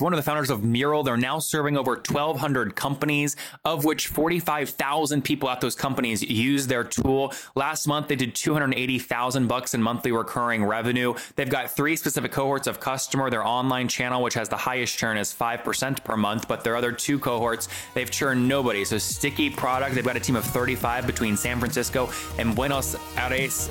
one of the founders of Mural. They're now serving over 1,200 companies, of which 45,000 people at those companies use their tool. Last month, they did 280,000 bucks in monthly recurring revenue. They've got three specific cohorts of customer. Their online channel, which has the highest churn, is 5% per month, but their other two cohorts, they've churned nobody. So sticky product. They've got a team of 35 between San Francisco and Buenos Aires.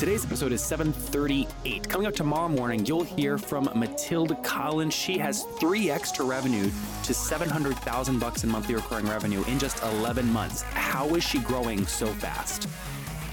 Today's episode is 738. Coming up tomorrow morning, you'll hear from Matilda Collins. She has 3x to revenue to 700,000 bucks in monthly recurring revenue in just 11 months. How is she growing so fast?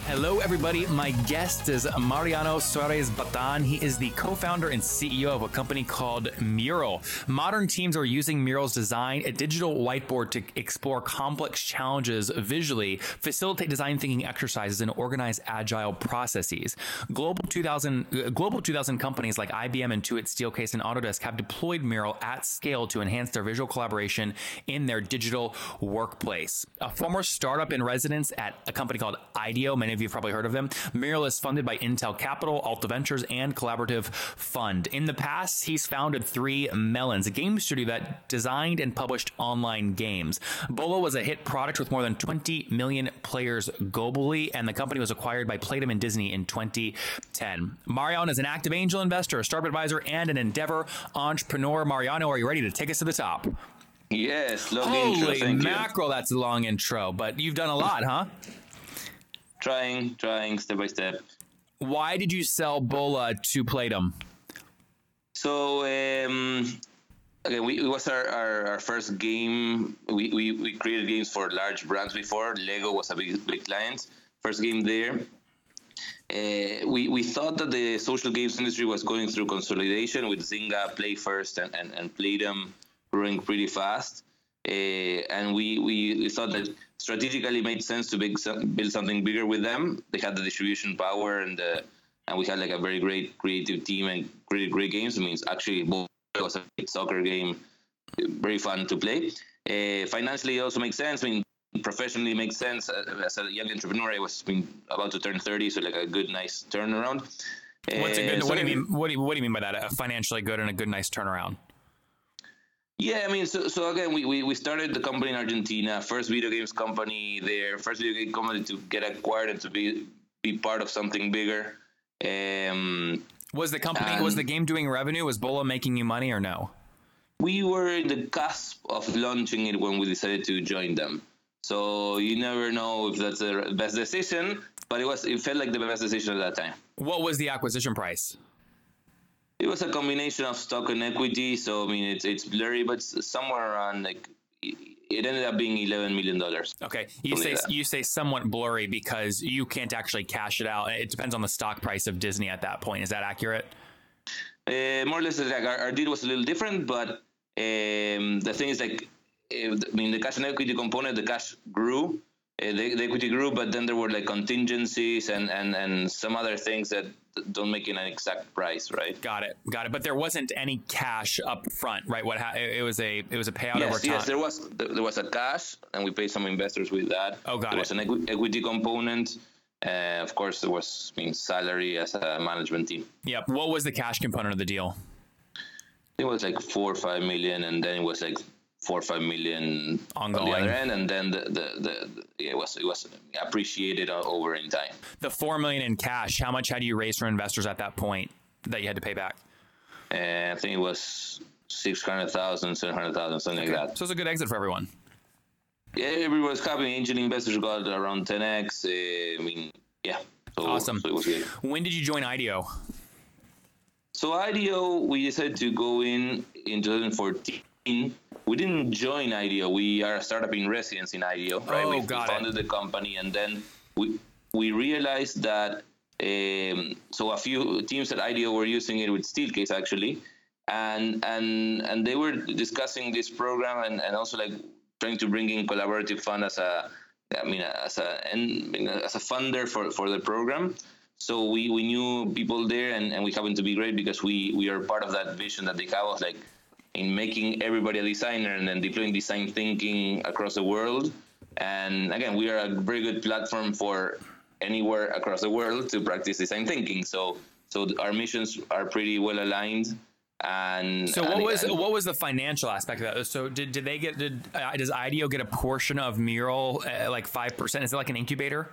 Hello, everybody. My guest is Mariano Suarez Battan. He is the co founder and CEO of a company called Mural. Modern teams are using Mural's design, a digital whiteboard to explore complex challenges visually, facilitate design thinking exercises, and organize agile processes. Global 2000, uh, Global 2000 companies like IBM, Intuit, Steelcase, and Autodesk have deployed Mural at scale to enhance their visual collaboration in their digital workplace. A former startup in residence at a company called IDEO, many of you have probably heard of them. Mural is funded by Intel Capital, Alta Ventures, and Collaborative Fund. In the past, he's founded Three Melons, a game studio that designed and published online games. Bola was a hit product with more than 20 million players globally, and the company was acquired by Playdom and Disney in 2010. Mariano is an active angel investor, a startup advisor, and an Endeavor entrepreneur. Mariano, are you ready to take us to the top? Yes, long Holy intro. Mackerel, that's a long intro, but you've done a lot, huh? Trying, trying, step by step. Why did you sell Bola to Playdom? So, um, okay, we, it was our, our, our first game. We, we, we created games for large brands before. Lego was a big, big client. First game there. Uh, we, we thought that the social games industry was going through consolidation with Zynga, PlayFirst, and, and, and Playdom growing pretty fast. Uh, and we, we, we thought that strategically made sense to big, build something bigger with them. They had the distribution power and the, and we had like a very great creative team and great great games. I mean, it's actually Bola was a soccer game, very fun to play. Uh, financially, it also makes sense. I mean, professionally makes sense. Uh, As a young entrepreneur, I was about to turn thirty, so like a good, nice turnaround. What's a Uh, so what do you mean? What do you, what do you mean by that? A financially good and a good, nice turnaround. Yeah, I mean, so, so again, we, we, we started the company in Argentina, first video games company there, first video game company to get acquired and to be be part of something bigger. Um, Was the company? was the game doing revenue? Was Bola making you money or no? we were in the cusp of launching it when we decided to join them. So you never know if that's the best decision, but it was it felt like the best decision at that time. What was the acquisition price? It was a combination of stock and equity, so I mean it's it's blurry, but somewhere around like it ended up being eleven million dollars. Okay, you say like you say somewhat blurry because you can't actually cash it out. It depends on the stock price of Disney at that point. Is that accurate? Uh, more or less, like our, our deal was a little different, but um, the thing is like, uh, I mean, the cash and equity component, the cash grew, uh, the, the equity grew, but then there were like contingencies and and and some other things that don't make it an exact price, right? Got it. Got it. But there wasn't any cash up front, right? What ha- it was a it was a payout over Yes, time. yes, there was there there was a cash, and we paid some investors with that. Oh, got there it. was an equi- equity component. Uh, of course, there was I mean, salary as a management team. Yep. What was the cash component of the deal? It was like four or five million, and then it was like four or five million on the other end, and then the the, the, the yeah, it was it was appreciated over in time. The four million in cash. How much had you raised from investors at that point that you had to pay back? And I think it was 600,000, 700,000, something like that. So it's a good exit for everyone. Yeah, everyone's happy. Angel investors got around 10x. Uh, I mean, yeah. So, Awesome. So it was good. When did you join IDEO? So IDEO, we decided to go in in 2014. We didn't join IDEO. We are a startup in residence in IDEO, right? Oh, we got it. founded the company, and then we we realized that. Um, so a few teams at IDEO were using it with Steelcase actually, and and and they were discussing this program and, and also like trying to bring in collaborative fund as a I mean as a and as a funder for, for the program. So we, we knew people there and, and we happened to be great because we, we are part of that vision that they have of like in making everybody a designer and then deploying design thinking across the world. And again, we are a very good platform for anywhere across the world to practice design thinking. So so our missions are pretty well aligned and so what and, was and, what was the financial aspect of that? So did, did they get did uh, does IDEO get a portion of Mural uh, like five percent? Is it like an incubator?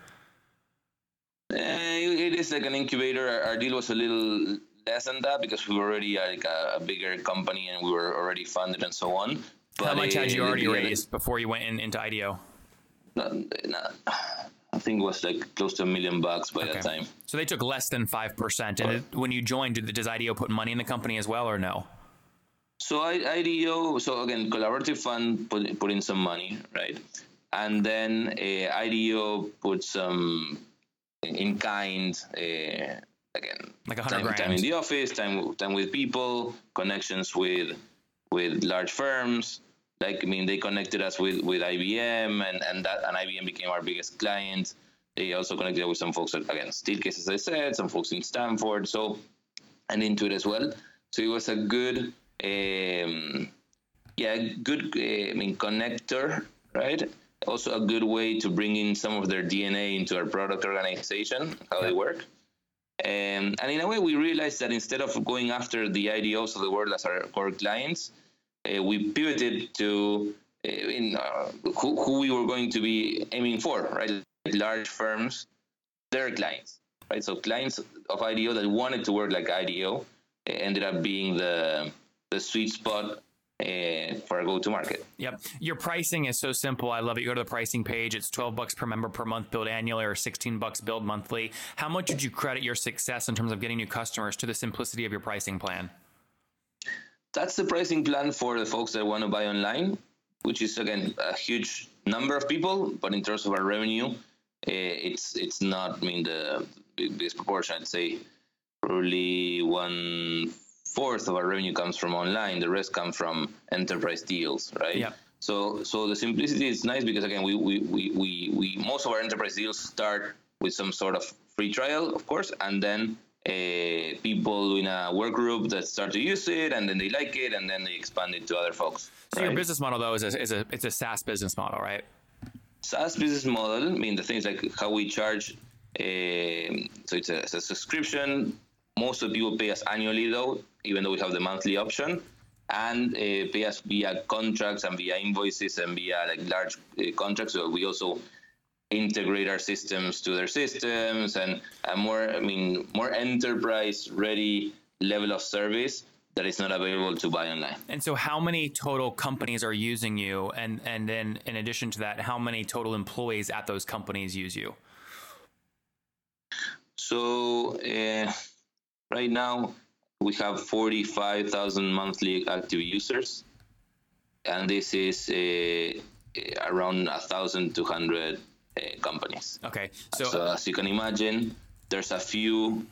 Uh, it is like an incubator. Our, our, deal was a little less than that because we were already like a, a bigger company and we were already funded and so on. But How much had you already raised before you went in, into IDEO? Not, not, I think it was like close to a million bucks by okay. that time. So they took less than five percent. And it, when you joined, did, does IDEO put money in the company as well, or no? So IDEO, so again, collaborative fund put put in some money, right? And then uh, IDEO put some in kind. Uh, like a time, grand. time in the office, time time with people, connections with with large firms, like I mean, they connected us with with IBM, and and that and IBM became our biggest client. They also connected with some folks at, again, Steelcase, as I said, some folks in Stanford, so and Intuit as well. So it was a good, um, yeah, good, uh, I mean, connector, right? Also a good way to bring in some of their DNA into our product organization, how they work. And, and in a way, we realized that instead of going after the IDEOs of the world as our core clients, uh, we pivoted to uh, in, uh, who, who we were going to be aiming for, right? Large firms, their clients, right? So clients of IDEO that wanted to work like IDEO ended up being the the sweet spot uh, for a go-to-market. Yep, your pricing is so simple. I love it. You go to the pricing page. It's twelve bucks per member per month, billed annually, or sixteen bucks billed monthly. How much would you credit your success in terms of getting new customers to the simplicity of your pricing plan? that's the pricing plan for the folks that want to buy online, which is again a huge number of people. But in terms of our revenue, uh, it's it's not. I mean the biggest proportion. I'd say probably one fourth of our revenue comes from online. The rest come from enterprise deals, right? Yeah. So so the simplicity is nice because again we we, we, we, we most of our enterprise deals start with some sort of free trial, of course, and then uh, people in a work group that start to use it and then they like it and then they expand it to other folks. So right? your business model though is a, is a it's a SaaS business model, right? SaaS business model. I mean the things like how we charge. Uh, so it's a, it's a subscription. Most of the people pay us annually though, even though we have the monthly option, and uh, pay us via contracts and via invoices and via like large uh, contracts. So we also integrate our systems to their systems and a more i mean more enterprise ready level of service that is not available to buy online. And so how many total companies are using you? And and then in addition to that how many total employees at those companies use you? So uh, right now we have 45,000 monthly active users and this is uh, around 1,200 uh, companies. Okay, so, so as you can imagine, there's a few,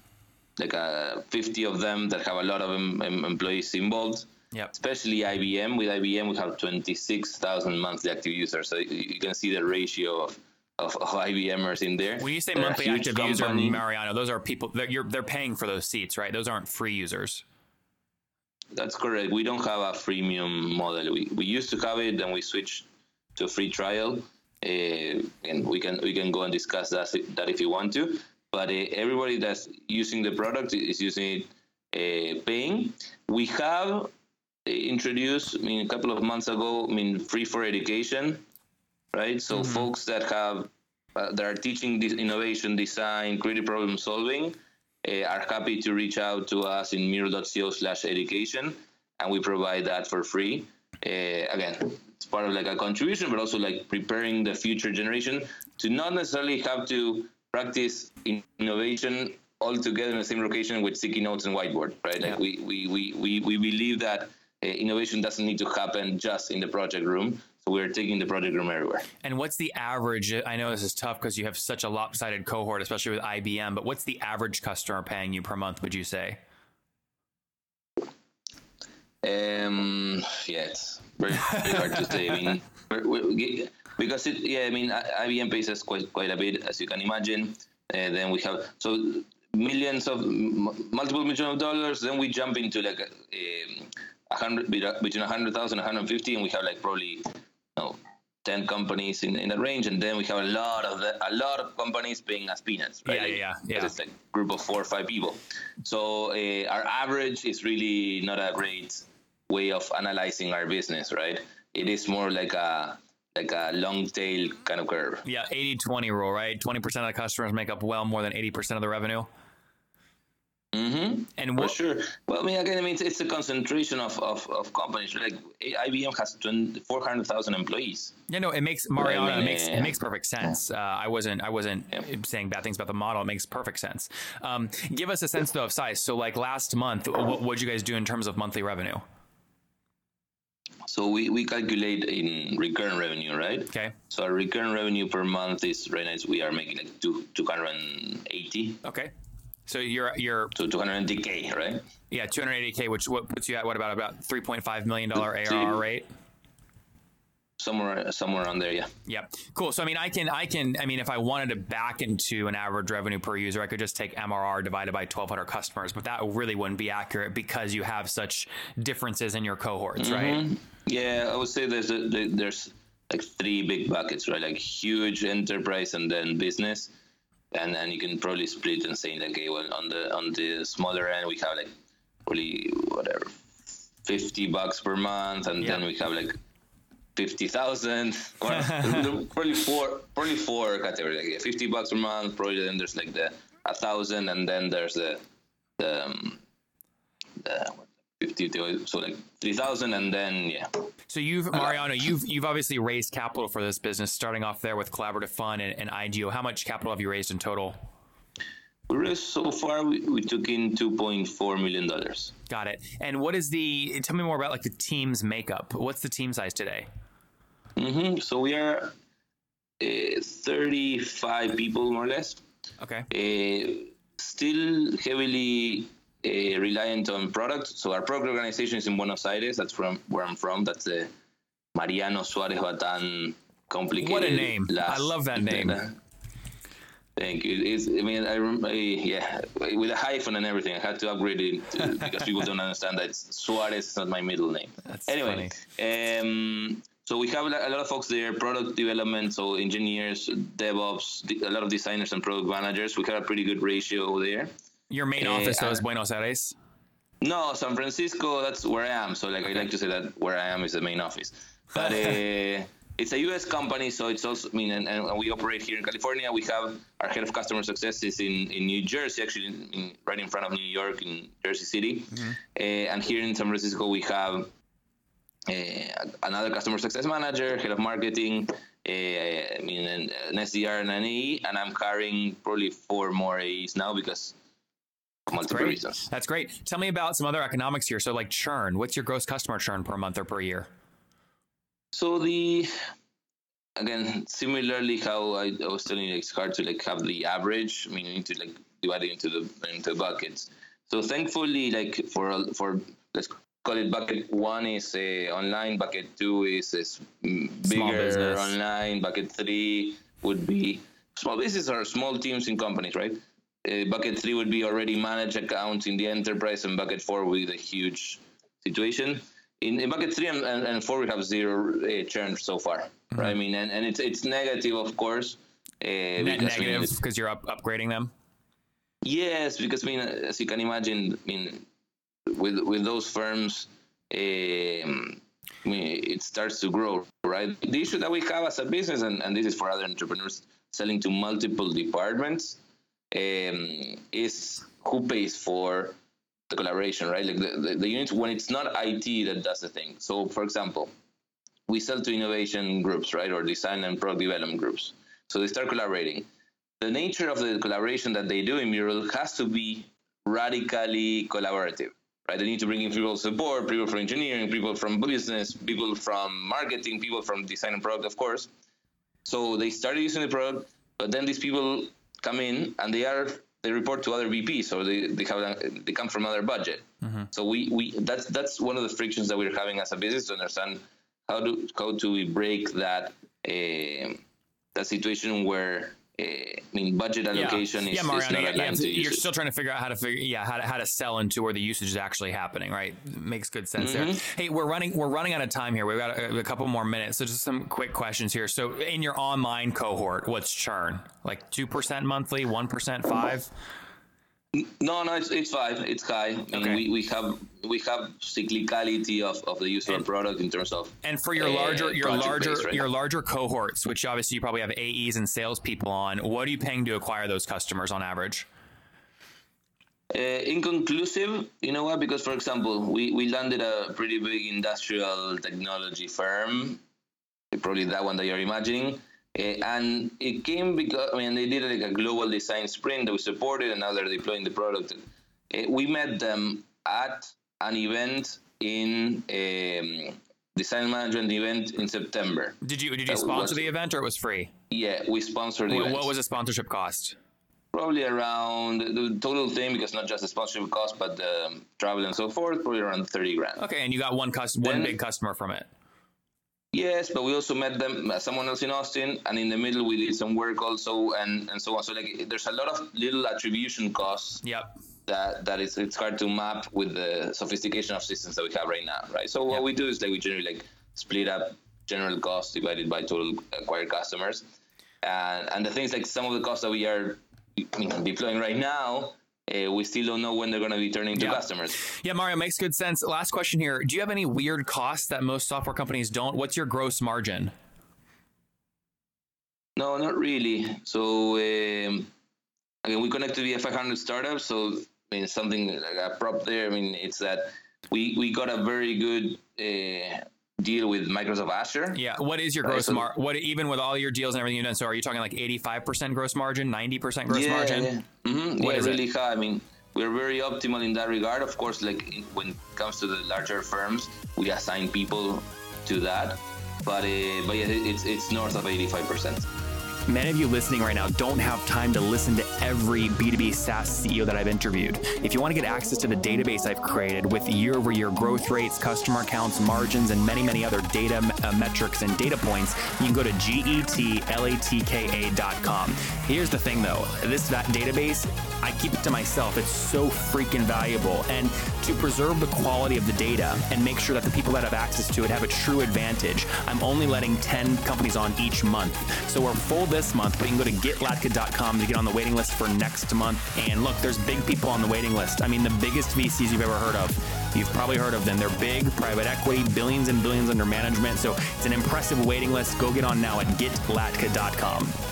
like uh, 50 of them that have a lot of em- em- employees involved. Yeah. Especially IBM. With IBM, we have 26,000 monthly active users. So you can see the ratio of of, of IBMers in there. When you say they're monthly active user, Mariano, those are people that you're they're paying for those seats, right? Those aren't free users. That's correct. We don't have a freemium model. We, we used to have it, then we switched to a free trial. Uh, and we can we can go and discuss that that if you want to. But uh, everybody that's using the product is using it uh, paying. We have introduced, I mean, a couple of months ago, I mean, free for education, right? So mm-hmm. folks that have uh, that are teaching this innovation, design, creative problem solving, uh, are happy to reach out to us in mural.co/education, and we provide that for free. Uh, again, it's part of like a contribution, but also like preparing the future generation to not necessarily have to practice innovation all together in the same location with sticky notes and whiteboard, right? Like we, we, we, we, we believe that uh, innovation doesn't need to happen just in the project room. So we're taking the project room everywhere. And what's the average? I know this is tough because you have such a lopsided cohort, especially with IBM, but what's the average customer paying you per month, would you say? Um, yeah, it's very, very hard to say. I mean, we're, we because it, yeah, I mean, IBM pays us quite quite a bit, as you can imagine. Uh, then we have so millions of multiple millions of dollars. Then we jump into like a, um, a hundred between a hundred thousand and 150, and we have like probably know, 10 companies in, in that range and then we have a lot of the, a lot of companies paying us peanuts right? yeah like, yeah. Yeah it's like a group of four or five people. So uh, our average is really not a great way of analyzing our business right? It is more like a like a long tail kind of curve. Yeah 80 20 rule right? 20% of the customers make up well more than 80% of the revenue Mm-hmm. And what? For sure. Well, I mean, again, I mean, it's, it's a concentration of, of, of companies. Like IBM has 400,000 employees. Yeah, no, it makes Mariano. I mean, it makes it makes perfect sense. Uh, I wasn't I wasn't yeah. saying bad things about the model. It makes perfect sense. Um, give us a sense though of size. So, like last month, what would you guys do in terms of monthly revenue? So we, we calculate in recurrent revenue, right? Okay. So our recurrent revenue per month is right now we are making like two two hundred and eighty. Okay. So you're you're so 280k, right? Yeah, 280k, which what puts you at what about about 3.5 million dollar ARR rate? Somewhere somewhere on there, yeah. Yeah, cool. So I mean, I can I can I mean, if I wanted to back into an average revenue per user, I could just take MRR divided by 1,200 customers, but that really wouldn't be accurate because you have such differences in your cohorts, mm-hmm. right? Yeah, I would say there's a, there's like three big buckets, right? Like huge enterprise and then business and then you can probably split and say like, okay, well, on the on the smaller end we have like probably whatever, fifty bucks per month, and yeah. then we have like fifty thousand. probably four, probably four categories. Like, fifty bucks per month. Probably then there's like the a thousand, and then there's the the, um, the 50 so like 3000 and then yeah. So you've mariano you've you've obviously raised capital for this business starting off there with collaborative fund and, and IDEO how much capital have you raised in total? We raised so far we, we took in 2.4 million dollars. Got it. And what is the tell me more about like the team's makeup. What's the team size today? Mm-hmm. so we are uh, 35 people more or less. Okay. Uh, still heavily uh, reliant on products. So our product organization is in Buenos Aires. That's from where I'm from. That's the Mariano Suarez Battan complicated. What a name! I love that name. Thank you. It's, I mean, I, I, yeah, with a hyphen and everything. I had to upgrade it to, because people don't understand that Suarez is not my middle name. That's anyway, um, so we have a lot of folks there, product development, so engineers, DevOps, a lot of designers and product managers. We have a pretty good ratio there. Your main uh, office though is Buenos Aires. No, San Francisco. That's where I am. So like okay. I like to say that where I am is the main office. But uh, it's a U.S. company, so it's also. I mean, and, and, we operate here in California. We have our head of customer success is in, in New Jersey, actually, in, in, right in front of New York, in Jersey City. Mm-hmm. Uh, and here in San Francisco, we have uh, another customer success manager, head of marketing. Uh, I mean, an, an SDR and an AE, and I'm carrying probably four more AEs now because multiple great. reasons. That's great. Tell me about some other economics here. So, like churn, what's your gross customer churn per month or per year? So the again, similarly, how I, I was telling you, it's hard to like have the average. I mean, you need to like divide it into the into buckets. So thankfully, like for for let's call it bucket one is uh, online, bucket two is, is bigger online, bucket three would be small businesses or small teams in companies, right? Uh, bucket three would be already managed accounts in the enterprise, and bucket four would be a huge situation. In, in bucket three and, and, and, four, we have zero uh, churn so far, mm-hmm. right? I mean, and, and it's it's negative, of course. Uh, Net because, negative because I mean, you're up, upgrading them. Yes, because I mean, as you can imagine, I mean, with with those firms, um, I mean, it starts to grow, right? The issue that we have as a business, and, and this is for other entrepreneurs selling to multiple departments, um, is who pays for the collaboration, right? Like the, the, the unit when it's not IT that does the thing. So, for example, we sell to innovation groups, right, or design and product development groups. So they start collaborating. The nature of the collaboration that they do in Mural has to be radically collaborative, right? They need to bring in people support, people from engineering, people from business, people from marketing, people from design and product, of course. So they started using the product, but then these people come in and they are they report to other VPs or they, they have they come from another budget. Mm-hmm. So we, we that's that's one of the frictions that we're having as a business to understand how do how do we break that uh, that situation where I mean, budget allocation yeah. is, yeah, Mariano, is not yeah, aligned to you're usage. still trying to figure out how to figure, yeah, how to, how to sell into where the usage is actually happening, right? Makes good sense Mm-hmm. there. Hey, we're running, we're running out of time here. We've got a, a couple more minutes, so just some quick questions here. So, in your online cohort, what's churn? Like two percent monthly, one percent, five? No, no, it's, it's five. It's high. I mean, Okay. we, we have we have cyclicality of, of the user And- product in terms of And for your uh, larger, your larger, right? your larger cohorts, which obviously you probably have AEs and salespeople on, what are you paying to acquire those customers on average? Uh, inconclusive, you know what? Because, for example, we, we landed a pretty big industrial technology firm, probably that one that you're imagining. Uh, and it came because, I mean, they did like a global design sprint that we supported, and now they're deploying the product. Uh, we met them at an event in um, design management event in September. Did you did you sponsor the event or it was free? Yeah, we sponsored the What, event. what was the sponsorship cost? probably around the total thing because not just the sponsorship cost but the um, travel and so forth probably around 30 grand Okay, and you got one cus- one big customer from it. Yes but we also met them uh, someone else in austin and in the middle we did some work also and and so on so like there's a lot of little attribution costs Yep. that that is it's hard to map with the sophistication of systems that we have right now right so what Yep. we do is like we generally like split up general costs divided by total acquired customers and and the things like some of the costs that we are deploying right now uh, we still don't know when they're going to be turning to customers Yeah, Mario makes good sense. Last question here: Do you have any weird costs that most software companies don't? What's your gross margin? no not really so um, again we connect to the 500 startups so I mean something like a prop there I mean it's that we we got a very good uh, deal with Microsoft Azure Yeah. What is your Right, gross so- mar? What even with all your deals and everything you've done? So are you talking like eighty-five percent gross margin, ninety percent gross margin? Yeah, hmm What yeah is it? really high. I mean, we're very optimal in that regard. Of course, like in, when it comes to the larger firms, we assign people to that. But uh, but yeah, it's it's north of eighty five percent. Many of you listening right now don't have time to listen to every B2B SaaS CEO that I've interviewed. If you want to get access to the database I've created with year over year growth rates, customer accounts, margins, and many, many other data uh, metrics and data points, you can go to getlatka.com. Here's the thing though this that database, I keep it to myself. It's so freaking valuable. And to preserve the quality of the data and make sure that the people that have access to it have a true advantage, I'm only letting 10 companies on each month. So we're full this month, but you can go to getlatka.com to get on the waiting list for next month. And look, there's big people on the waiting list. I mean, the biggest VCs you've ever heard of. You've probably heard of them. They're big, private equity, billions and billions under management. So it's an impressive waiting list. Go get on now at getlatka.com.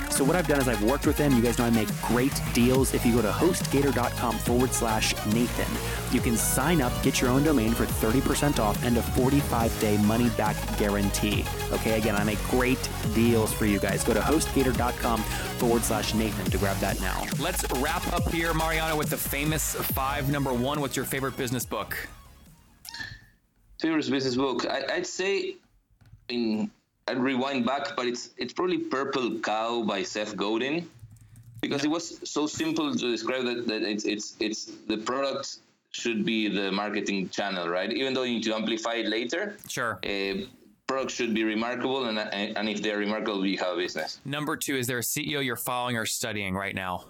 So what I've done is I've worked with them. You guys know I make great deals. If you go to hostgator.com forward slash Nathan, you can sign up, get your own domain for 30% off and a 45 day money back guarantee. Okay, again, I make great deals for you guys. Go to hostgator.com forward slash Nathan to grab that now. Let's wrap up here, Mariano, with the famous five. Number one, what's your favorite business book? Favorite business book? I, I'd say, I mean, I'd rewind back, but it's it's probably Purple Cow by Seth Godin, because it was so simple to describe that, that it's it's it's the product should be the marketing channel, right? Even though you need to amplify it later, Sure. uh, products should be remarkable, and and if they're remarkable, you have a business. Number two, is there a CEO you're following or studying right now?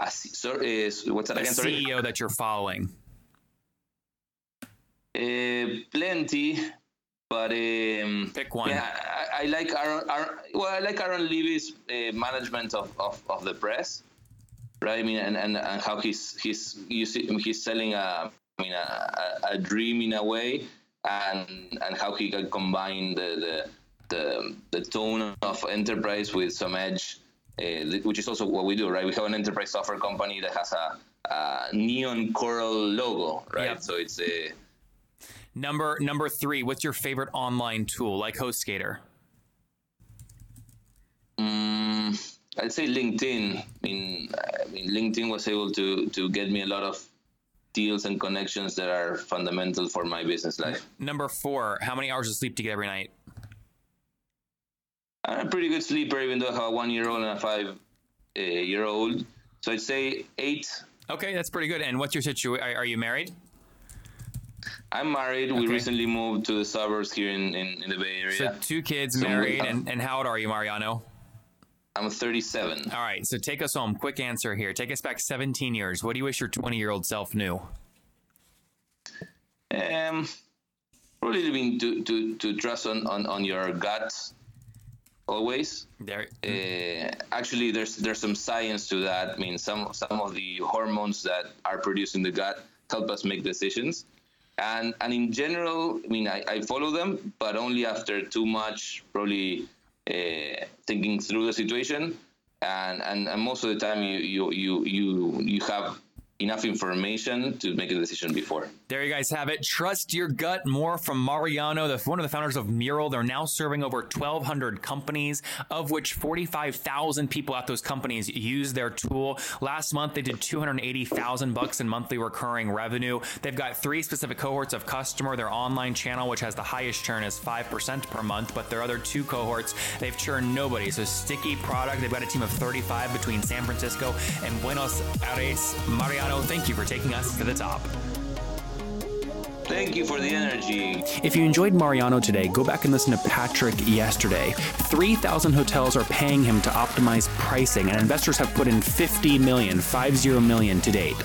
Uh, so, is what's that A again? Sorry. CEO that you're following. Uh, plenty, but um, Pick one. Yeah, I, I like Aaron, Aaron. Well, I like Aaron Levie's uh, management of, of, of the press, right? I mean, and, and, and how he's he's using, he's selling a I mean a, a, dream in a way, and and how he can combine the the the, the tone of enterprise with some edge, uh, which is also what we do, right? We have an enterprise software company that has a, a neon coral logo, right? Yep. So it's a Number number three. What's your favorite online tool like HostGator? Mm, I'd say LinkedIn. I mean, I mean, LinkedIn was able to to get me a lot of deals and connections that are fundamental for my business life. Number four. How many hours of sleep do you get every night? I'm a pretty good sleeper, even though I have a one year old and a five uh, year old. So I'd say eight. Okay, that's pretty good. And what's your situation? Are, are you married? I'm married. We recently moved to the suburbs here in, in, in the Bay Area. So two kids, So married, and, and how old are you, Mariano? I'm 37. All right, so take us home. Quick answer here. Take us back 17 years. What do you wish your 20 year old self knew? Um, probably to, to, to trust on, on, on your gut always. There. Uh, actually, there's there's some science to that. I mean, some some of the hormones that are produced in the gut help us make decisions. And and in general, I mean, I, I follow them, but only after too much probably uh, thinking through the situation. And, and and most of the time, you you you you you have enough information to make a decision before. There you guys have it. Trust your gut more from Mariano, the one of the founders of Mural. They're now serving over 1,200 companies, of which 45,000 people at those companies use their tool. Last month, they did 280,000 bucks in monthly recurring revenue. They've got three specific cohorts of customer. Their online channel, which has the highest churn, is 5% per month, but their other two cohorts, they've churned nobody. So sticky product. They've got a team of 35 between San Francisco and Buenos Aires. Mariano, thank you for taking us to the top. Thank you for the energy. If you enjoyed Mariano today, go back and listen to Patrick yesterday. 3,000 hotels are paying him to optimize pricing, and investors have put in 50 million, 50 million to date.